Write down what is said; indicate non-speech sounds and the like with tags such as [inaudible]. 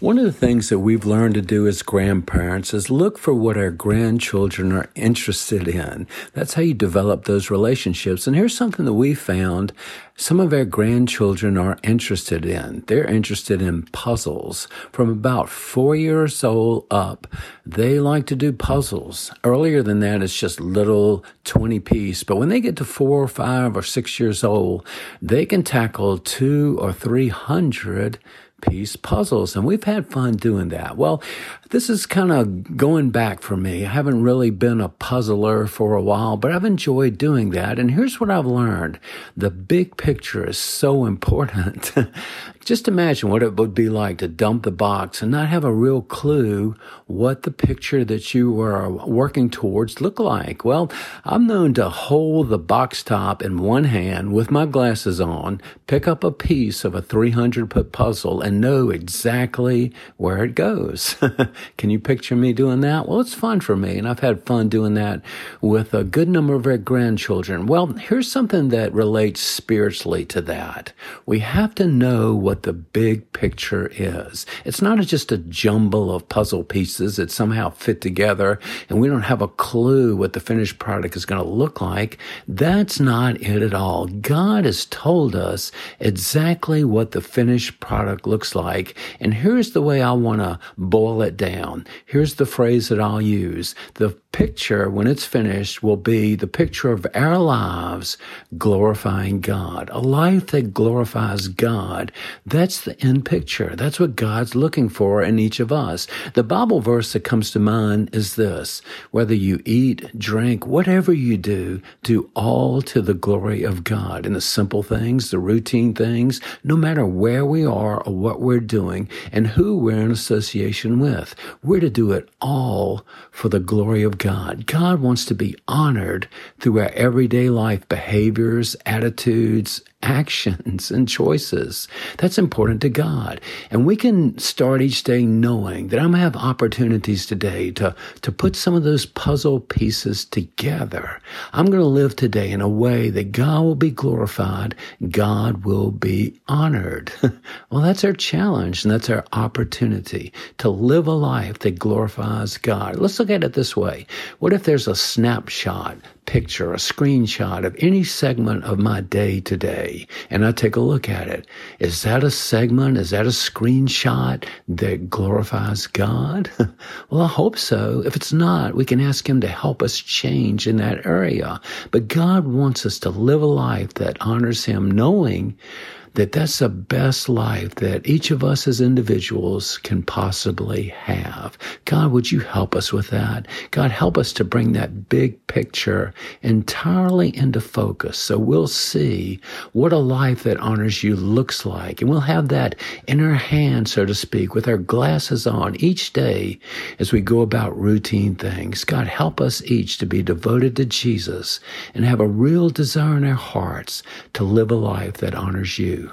One of the things that we've learned to do as grandparents is look for what our grandchildren are interested in. That's how you develop those relationships. And here's something that we found some of our grandchildren are interested in. They're interested in puzzles. From about four years old up, they like to do puzzles. Earlier than that, it's just little 20 piece. But when they get to four or five or six years old, they can tackle two or three hundred piece puzzles. And we've had fun doing that. Well, this is kind of going back for me. I haven't really been a puzzler for a while, but I've enjoyed doing that. And here's what I've learned. The big picture is so important. [laughs] Just imagine what it would be like to dump the box and not have a real clue what the picture that you were working towards look like. Well, I'm known to hold the box top in one hand with my glasses on, pick up a piece of a 300 put puzzle and know exactly where it goes. [laughs] Can you picture me doing that? Well, it's fun for me and I've had fun doing that with a good number of our grandchildren. Well, here's something that relates spiritually to that. We have to know what what the big picture is. It's not just a jumble of puzzle pieces that somehow fit together and we don't have a clue what the finished product is going to look like. That's not it at all. God has told us exactly what the finished product looks like. And here's the way I want to boil it down. Here's the phrase that I'll use. The picture, when it's finished, will be the picture of our lives glorifying God. A life that glorifies God. That's the end picture. That's what God's looking for in each of us. The Bible verse that comes to mind is this whether you eat, drink, whatever you do, do all to the glory of God. In the simple things, the routine things, no matter where we are or what we're doing and who we're in association with, we're to do it all for the glory of God God. Wants to be honored through our everyday life behaviors, attitudes, actions and choices. That's important to God. And we can start each day knowing that I'm going to have opportunities today to, to put some of those puzzle pieces together. I'm going to live today in a way that God will be glorified. God will be honored. [laughs] well, that's our challenge and that's our opportunity to live a life that glorifies God. Let's look at it this way. What if there's a snapshot picture, a screenshot of any segment of my day today, and I take a look at it. Is that a segment? Is that a screenshot that glorifies God? [laughs] well, I hope so. If it's not, we can ask Him to help us change in that area. But God wants us to live a life that honors Him, knowing that that's the best life that each of us as individuals can possibly have. God, would you help us with that? God, help us to bring that big picture entirely into focus so we'll see what a life that honors you looks like. And we'll have that in our hand, so to speak, with our glasses on each day as we go about routine things. God, help us each to be devoted to Jesus and have a real desire in our hearts to live a life that honors you.